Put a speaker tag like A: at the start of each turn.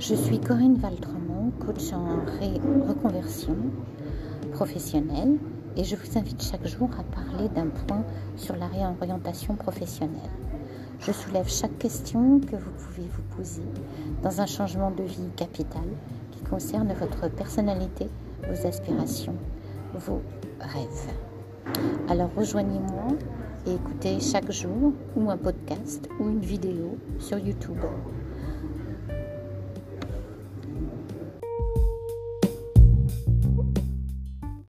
A: Je suis Corinne Valtremont, coach en reconversion professionnelle et je vous invite chaque jour à parler d'un point sur la réorientation professionnelle. Je soulève chaque question que vous pouvez vous poser dans un changement de vie capital qui concerne votre personnalité, vos aspirations, vos rêves. Alors rejoignez-moi et écoutez chaque jour ou un podcast ou une vidéo sur YouTube